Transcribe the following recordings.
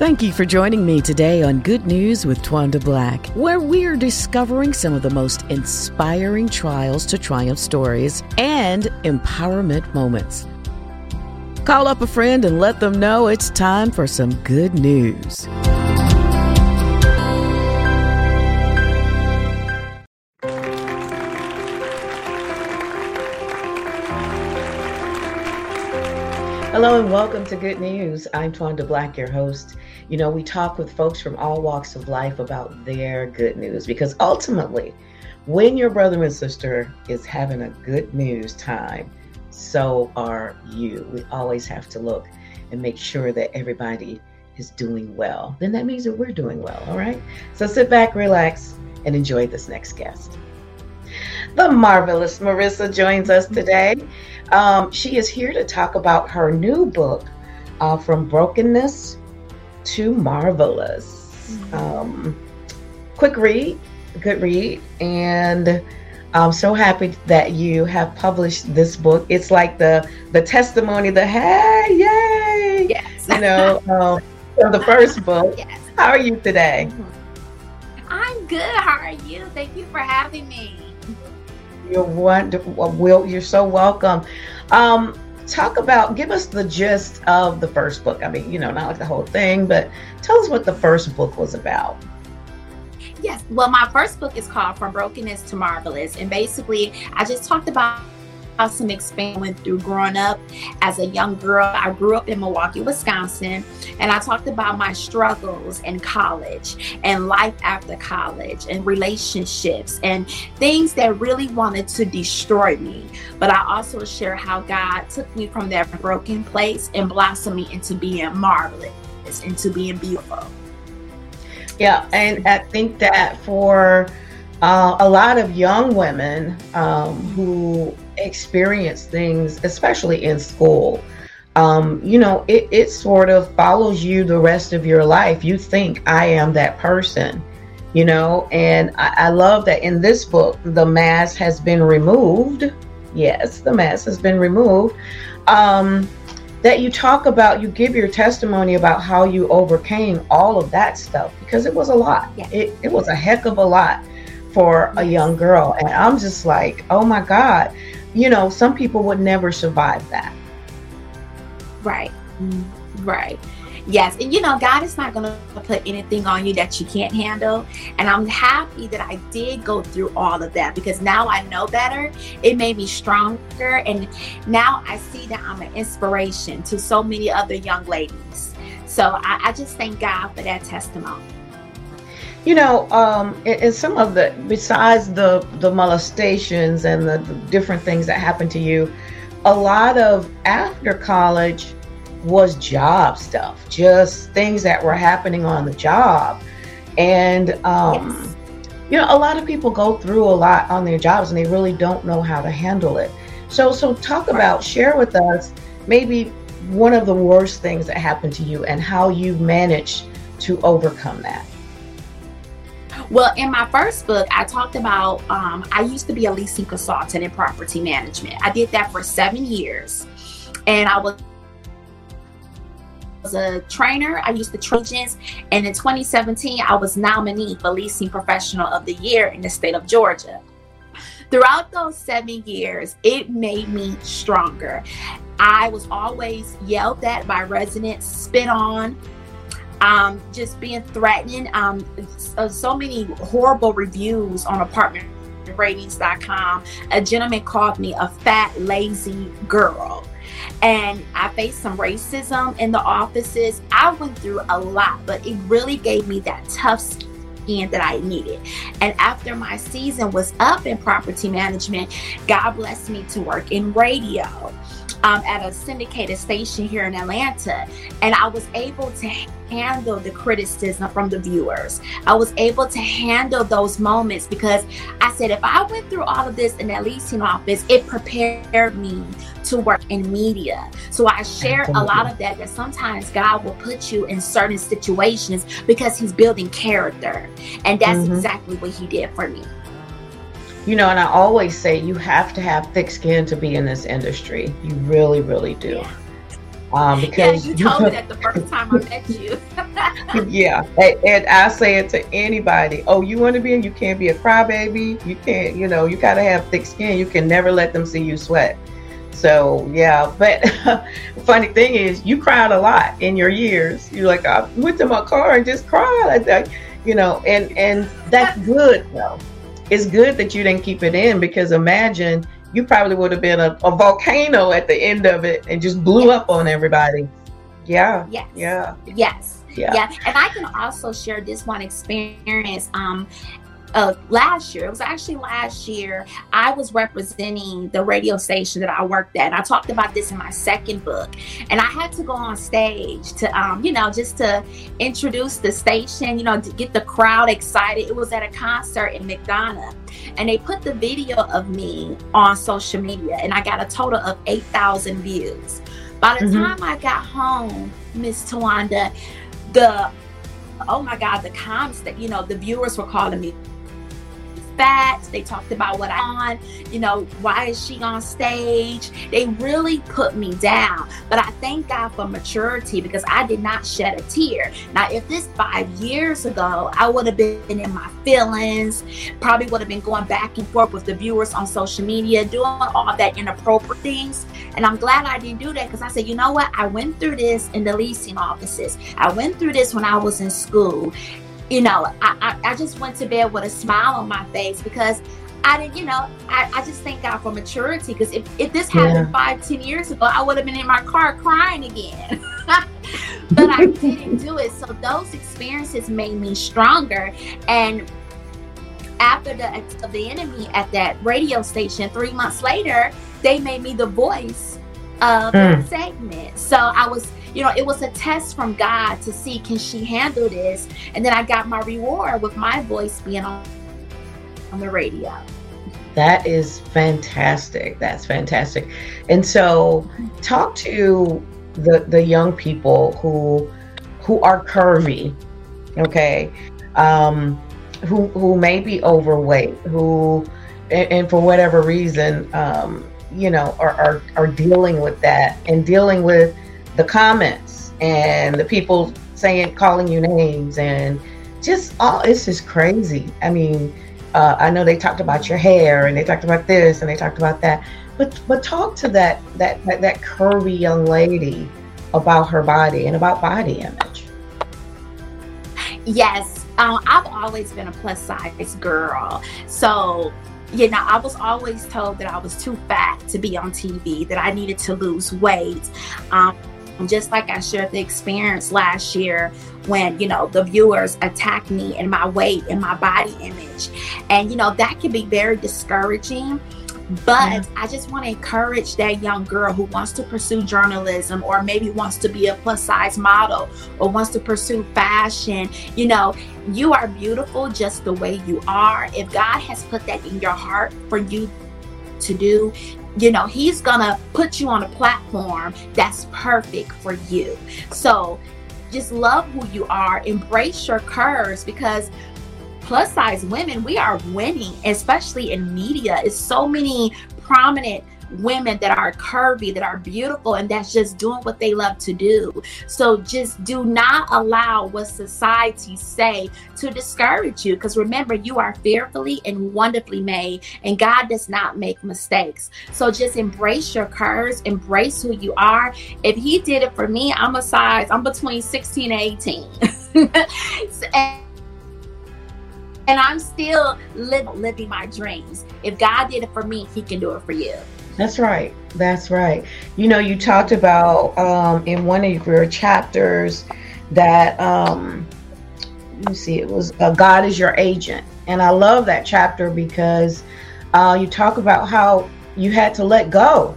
Thank you for joining me today on Good News with Twanda Black, where we're discovering some of the most inspiring trials to triumph stories and empowerment moments. Call up a friend and let them know it's time for some good news. Hello and welcome to Good News. I'm Twanda Black, your host. You know, we talk with folks from all walks of life about their good news because ultimately, when your brother and sister is having a good news time, so are you. We always have to look and make sure that everybody is doing well. Then that means that we're doing well, all right? So sit back, relax, and enjoy this next guest. The marvelous Marissa joins us today. Um, she is here to talk about her new book, uh, From Brokenness to Marvelous. Mm-hmm. Um, quick read, good read, and I'm so happy that you have published this book. It's like the the testimony, the hey, yay, yes. you know, um, from the first book. Yes. How are you today? I'm good. How are you? Thank you for having me. You're wonderful. Will, you're so welcome. Um, talk about, give us the gist of the first book. I mean, you know, not like the whole thing, but tell us what the first book was about. Yes. Well, my first book is called From Brokenness to Marvelous. And basically, I just talked about some experience went through growing up as a young girl. I grew up in Milwaukee, Wisconsin, and I talked about my struggles in college and life after college and relationships and things that really wanted to destroy me. But I also share how God took me from that broken place and blossomed me into being marvelous, into being beautiful. Yeah, and I think that for uh, a lot of young women um, who experience things, especially in school, um, you know, it, it sort of follows you the rest of your life. You think, I am that person, you know, and I, I love that in this book, the mask has been removed. Yes, the mask has been removed. Um, that you talk about, you give your testimony about how you overcame all of that stuff because it was a lot. Yeah. It, it was a heck of a lot for a young girl. And I'm just like, oh my God, you know, some people would never survive that. Right. Right. Yes. And you know, God is not going to put anything on you that you can't handle. And I'm happy that I did go through all of that because now I know better. It made me stronger. And now I see that I'm an inspiration to so many other young ladies. So I, I just thank God for that testimony. You know, um, and, some of the besides the the molestations and the, the different things that happened to you, a lot of after college was job stuff, just things that were happening on the job, and um, yes. you know, a lot of people go through a lot on their jobs and they really don't know how to handle it. So, so talk about share with us maybe one of the worst things that happened to you and how you managed to overcome that. Well, in my first book, I talked about um, I used to be a leasing consultant in property management. I did that for seven years, and I was was a trainer. I used to train agents, and in 2017, I was nominee for Leasing Professional of the Year in the state of Georgia. Throughout those seven years, it made me stronger. I was always yelled at by residents, spit on, um, just being threatened. Um, so, so many horrible reviews on apartmentratings.com. A gentleman called me a fat, lazy girl. And I faced some racism in the offices. I went through a lot, but it really gave me that tough skin that I needed. And after my season was up in property management, God blessed me to work in radio um, at a syndicated station here in Atlanta. And I was able to handle the criticism from the viewers. I was able to handle those moments because I said, if I went through all of this in that leasing office, it prepared me to work in media. So I share a lot of that, that sometimes God will put you in certain situations because He's building character. And that's mm-hmm. exactly what He did for me you know, and I always say you have to have thick skin to be in this industry. You really, really do. Yeah. Um, because yeah, you told me that the first time I met you. yeah, and, I say it to anybody. Oh, you want to be? In? You can't be a crybaby. You can't. You know, you gotta have thick skin. You can never let them see you sweat. So yeah, but funny thing is, you cried a lot in your years. You're like, I went to my car and just cried. I, you know, and and that's good though. It's good that you didn't keep it in because imagine you probably would have been a, a volcano at the end of it and just blew yes. up on everybody. Yeah. Yes. Yeah. Yes. Yeah. yeah. And I can also share this one experience. Um, uh, last year, it was actually last year, I was representing the radio station that I worked at. And I talked about this in my second book. And I had to go on stage to, um, you know, just to introduce the station, you know, to get the crowd excited. It was at a concert in McDonough. And they put the video of me on social media, and I got a total of 8,000 views. By the mm-hmm. time I got home, Miss Tawanda, the oh my god the comments that you know the viewers were calling me fat. They talked about what I'm on, you know, why is she on stage? They really put me down. But I thank God for maturity because I did not shed a tear. Now, if this five years ago, I would have been in my feelings, probably would have been going back and forth with the viewers on social media, doing all that inappropriate things. And I'm glad I didn't do that because I said, you know what? I went through this in the leasing offices. I went through this when I was in school you know, I, I, I, just went to bed with a smile on my face because I didn't, you know, I, I just thank God for maturity because if, if this happened yeah. five, ten years ago, I would have been in my car crying again. but I didn't do it. So those experiences made me stronger. And after the of the enemy at that radio station, three months later, they made me the voice of mm. the segment. So I was you know, it was a test from God to see can she handle this? And then I got my reward with my voice being on, on the radio. That is fantastic. That's fantastic. And so talk to the the young people who who are curvy, okay? Um who who may be overweight, who and, and for whatever reason um you know are, are are dealing with that and dealing with the comments and the people saying calling you names and just all it's just crazy. I mean, uh, I know they talked about your hair and they talked about this and they talked about that, but but talk to that that that, that curvy young lady about her body and about body image. Yes, um, I've always been a plus size girl, so you know, I was always told that I was too fat to be on TV, that I needed to lose weight. Um, just like I shared the experience last year when, you know, the viewers attacked me and my weight and my body image. And, you know, that can be very discouraging. But I just want to encourage that young girl who wants to pursue journalism or maybe wants to be a plus size model or wants to pursue fashion. You know, you are beautiful just the way you are. If God has put that in your heart for you to do, you know, he's gonna put you on a platform that's perfect for you. So just love who you are, embrace your curves because plus size women, we are winning, especially in media. It's so many prominent women that are curvy, that are beautiful, and that's just doing what they love to do. So just do not allow what society say to discourage you. Because remember, you are fearfully and wonderfully made, and God does not make mistakes. So just embrace your curves, embrace who you are. If He did it for me, I'm a size, I'm between 16 and 18. and and I'm still living my dreams. If God did it for me, He can do it for you. That's right. That's right. You know, you talked about um, in one of your chapters that um, you see it was uh, God is your agent, and I love that chapter because uh, you talk about how you had to let go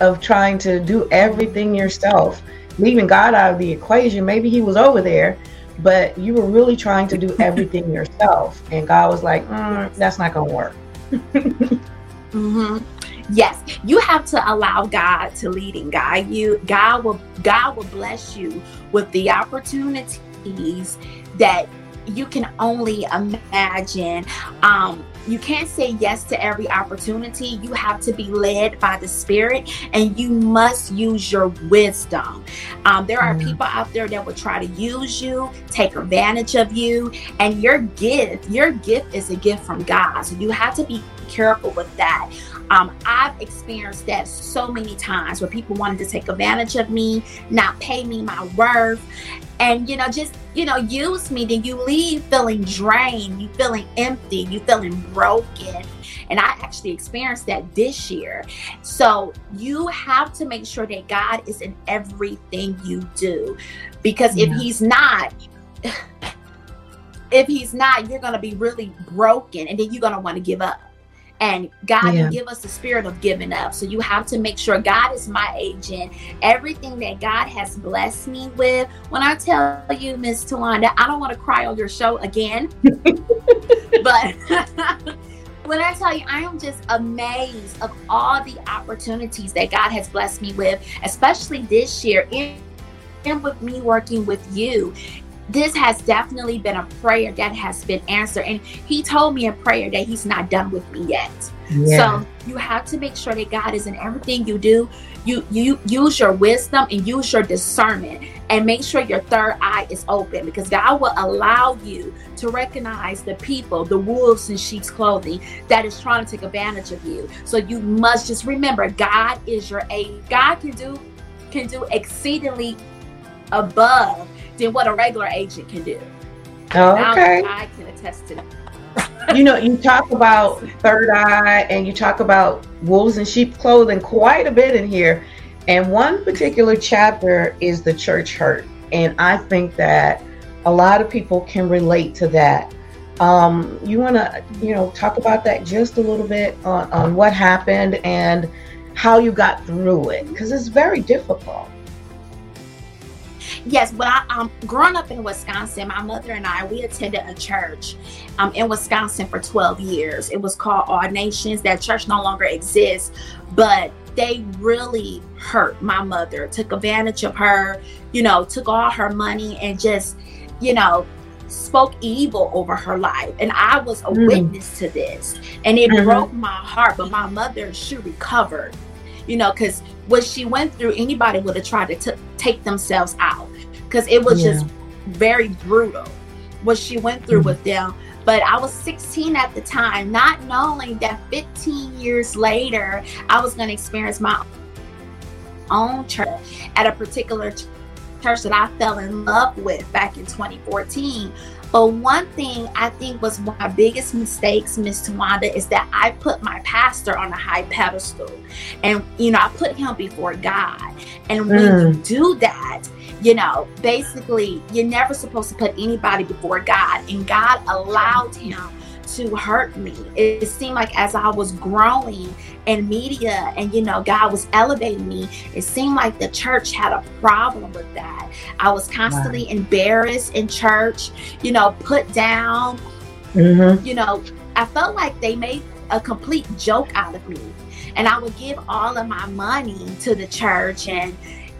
of trying to do everything yourself, leaving God out of the equation. Maybe He was over there, but you were really trying to do everything yourself, and God was like, mm, "That's not going to work." mm-hmm yes you have to allow god to lead and guide you. God will god will bless you with the opportunities that you can only imagine. Um, you can't say yes to every opportunity. You have to be led by the Spirit and you must use your wisdom. Um, there are mm. people out there that will try to use you, take advantage of you, and your gift, your gift is a gift from God. So you have to be careful with that. Um, I've experienced that so many times where people wanted to take advantage of me, not pay me my worth, and you know, just you know, use me. Then you leave feeling drained, you feeling empty, you feeling broken. And I actually experienced that this year. So you have to make sure that God is in everything you do. Because yeah. if He's not, if He's not, you're going to be really broken and then you're going to want to give up. And God yeah. give us the spirit of giving up. So you have to make sure God is my agent. Everything that God has blessed me with. When I tell you, Miss Tawanda, I don't want to cry on your show again. but when I tell you, I am just amazed of all the opportunities that God has blessed me with, especially this year. And with me working with you this has definitely been a prayer that has been answered. And he told me in prayer that he's not done with me yet. Yeah. So you have to make sure that God is in everything you do. You you use your wisdom and use your discernment and make sure your third eye is open because God will allow you to recognize the people, the wolves in sheep's clothing that is trying to take advantage of you. So you must just remember God is your aid. God can do can do exceedingly above than what a regular agent can do. Oh, okay. I can attest to that. you know, you talk about third eye and you talk about wolves in sheep clothing quite a bit in here. And one particular chapter is the church hurt. And I think that a lot of people can relate to that. Um, you want to, you know, talk about that just a little bit on, on what happened and how you got through it because it's very difficult. Yes, but I, um, growing up in Wisconsin, my mother and I we attended a church um, in Wisconsin for 12 years. It was called All Nations. That church no longer exists, but they really hurt my mother, took advantage of her, you know, took all her money and just, you know, spoke evil over her life. And I was a mm. witness to this. And it mm-hmm. broke my heart. But my mother, she recovered, you know, because what she went through, anybody would have tried to t- take themselves out because it was yeah. just very brutal what she went through mm-hmm. with them. But I was 16 at the time, not knowing that 15 years later, I was going to experience my own church at a particular church that I fell in love with back in 2014. But one thing I think was one of my biggest mistakes, Miss Tawanda, is that I put my pastor on a high pedestal. And, you know, I put him before God. And when mm. you do that, you know, basically, you're never supposed to put anybody before God, and God allowed him to hurt me. It seemed like as I was growing in media and you know God was elevating me, it seemed like the church had a problem with that. I was constantly wow. embarrassed in church, you know, put down. Mm-hmm. You know, I felt like they made a complete joke out of me. And I would give all of my money to the church and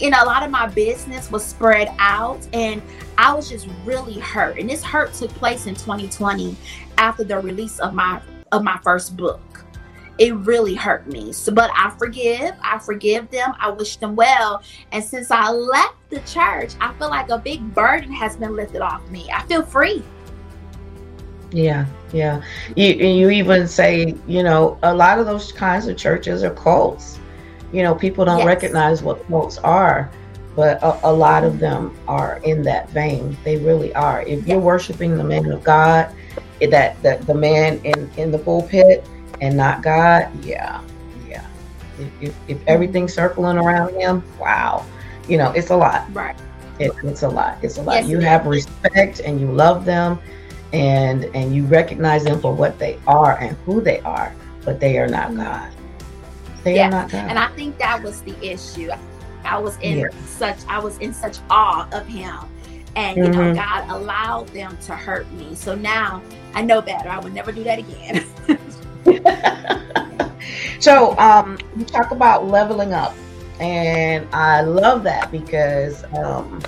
you know, a lot of my business was spread out and I was just really hurt. And this hurt took place in 2020 after the release of my of my first book. It really hurt me. So but I forgive. I forgive them. I wish them well. And since I left the church, I feel like a big burden has been lifted off me. I feel free. Yeah, yeah. You you even say, you know, a lot of those kinds of churches are cults you know, people don't yes. recognize what cults are, but a, a, lot of them are in that vein. They really are. If you're worshiping the man of God, that that the man in in the pulpit and not God, yeah, yeah. If, if, if everything's circling around him, wow, you know, it's a lot. Right. It, it's a lot. It's a lot. Yes, you have respect and you love them, and and you recognize them for what they are and who they are, but they are not mm-hmm. God. They yeah. are not God. And I think that was the issue. I was in yes. such I was in such awe of him. And you mm-hmm. know, God allowed them to hurt me. So now I know better. I would never do that again. so um you talk about leveling up. And I love that because um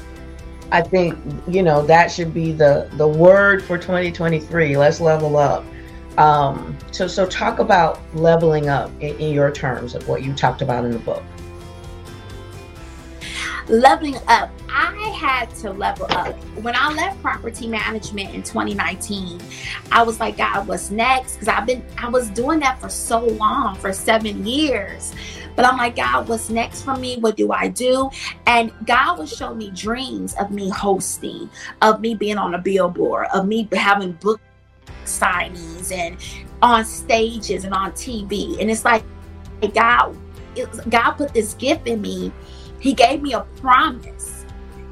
I think you know that should be the the word for 2023. Let's level up. Um, so so talk about leveling up in, in your terms of what you talked about in the book. Leveling up, I had to level up. When I left property management in 2019, I was like, God, what's next? Because I've been I was doing that for so long, for seven years. But I'm like, God, what's next for me? What do I do? And God would show me dreams of me hosting, of me being on a billboard, of me having book signings and on stages and on TV. And it's like, God, God put this gift in me. He gave me a promise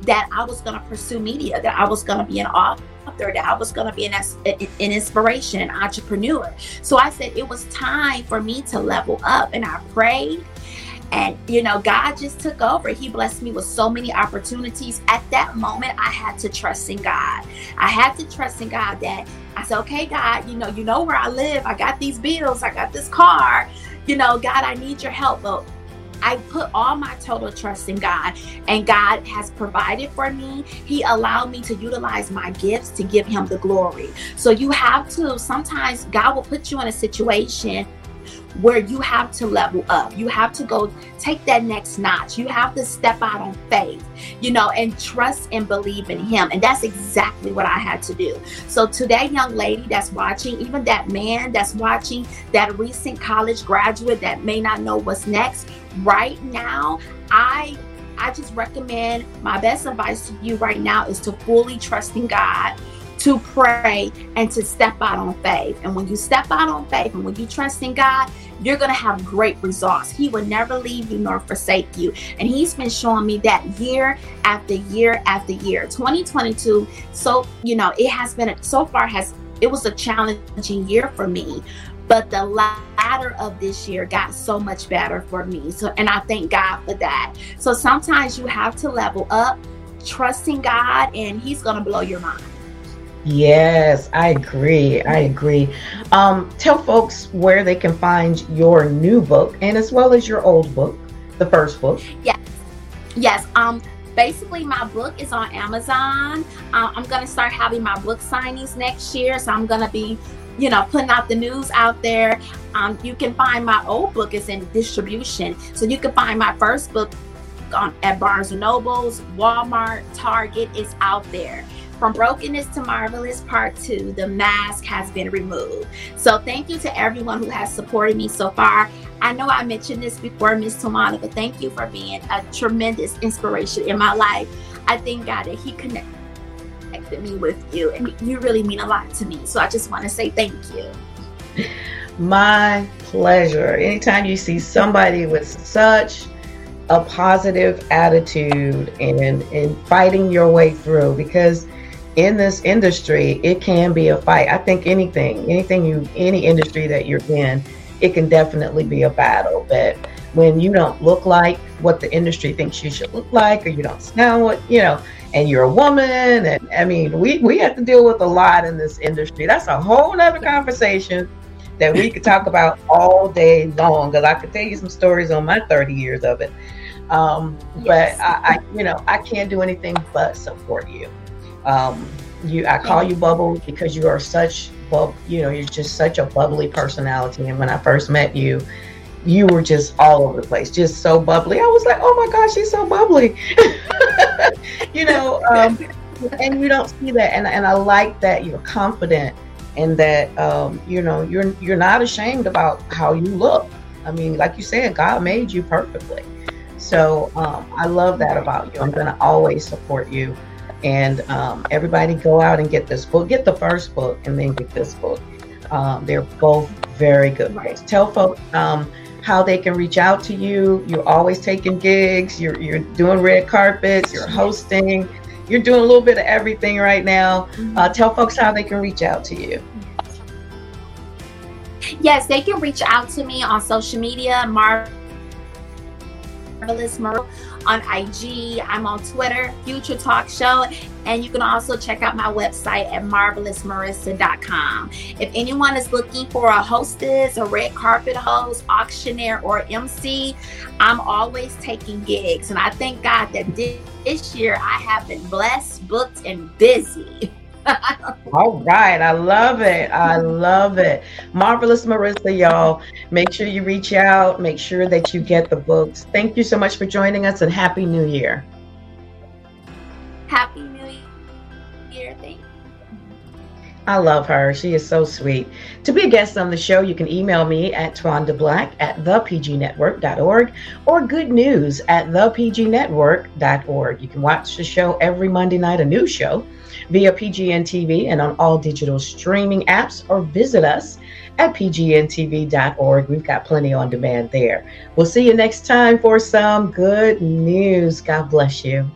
that I was going to pursue media, that I was going to be an author that I was going to be an, an inspiration, an entrepreneur. So I said it was time for me to level up. And I prayed. And, you know, God just took over. He blessed me with so many opportunities. At that moment, I had to trust in God. I had to trust in God that I said, okay, God, you know, you know where I live. I got these bills. I got this car. You know, God, I need your help. But I put all my total trust in God, and God has provided for me. He allowed me to utilize my gifts to give Him the glory. So you have to, sometimes God will put you in a situation where you have to level up. You have to go take that next notch. You have to step out on faith, you know, and trust and believe in Him. And that's exactly what I had to do. So, to that young lady that's watching, even that man that's watching, that recent college graduate that may not know what's next, right now, I I just recommend my best advice to you right now is to fully trust in God to pray and to step out on faith. And when you step out on faith and when you trust in God, you're going to have great results. He will never leave you nor forsake you. And He's been showing me that year after year after year. 2022, so, you know, it has been, so far, has, it was a challenging year for me. But the latter of this year got so much better for me. So, and I thank God for that. So sometimes you have to level up, trusting God, and He's going to blow your mind. Yes, I agree. I agree. Um, tell folks where they can find your new book and as well as your old book, the first book. Yes. Yes. Um, basically my book is on Amazon. Uh, I'm gonna start having my book signings next year, so I'm gonna be, you know, putting out the news out there. Um, you can find my old book is in distribution, so you can find my first book on at Barnes and Nobles, Walmart, Target is out there. From Brokenness to Marvelous Part 2, the mask has been removed. So thank you to everyone who has supported me so far. I know I mentioned this before, Miss Tawanda, but thank you for being a tremendous inspiration in my life. I thank God that He connected me with you, and you really mean a lot to me. So I just want to say thank you. My pleasure. Anytime you see somebody with such a positive attitude and and fighting your way through because in this industry, it can be a fight. I think anything, anything you, any industry that you're in, it can definitely be a battle. But when you don't look like what the industry thinks you should look like, or you don't sound what, you know, and you're a woman, and I mean, we, we have to deal with a lot in this industry. That's a whole other conversation that we could talk about all day long because I could tell you some stories on my 30 years of it. Um, yes. But I, I, you know, I can't do anything but support you. Um, you, I call you Bubble because you are such, bub, you know, you're just such a bubbly personality. And when I first met you, you were just all over the place, just so bubbly. I was like, oh my gosh, she's so bubbly. you know, um, and you don't see that. And, and I like that you're confident and that, um, you know, you're, you're not ashamed about how you look. I mean, like you said, God made you perfectly. So um, I love that about you. I'm going to always support you. And um, everybody go out and get this book. Get the first book and then get this book. Um, they're both very good books. Tell folks um, how they can reach out to you. You're always taking gigs. You're you're doing red carpets. You're hosting. You're doing a little bit of everything right now. Mm-hmm. Uh, tell folks how they can reach out to you. Yes, they can reach out to me on social media. Marvelous Merle on IG. I'm on Twitter, Future Talk Show. And you can also check out my website at marvelousmarissa.com. If anyone is looking for a hostess, a red carpet host, auctioneer, or MC, I'm always taking gigs. And I thank God that this year I have been blessed, booked, and busy. All right. I love it. I love it. Marvelous Marissa, y'all. Make sure you reach out. Make sure that you get the books. Thank you so much for joining us and Happy New Year. Happy New Year. Thank you. I love her. She is so sweet. To be a guest on the show, you can email me at twandablack at thepgnetwork.org or good news at thepgnetwork.org. You can watch the show every Monday night, a new show via PGN TV and on all digital streaming apps, or visit us at pgntv.org. We've got plenty on demand there. We'll see you next time for some good news. God bless you.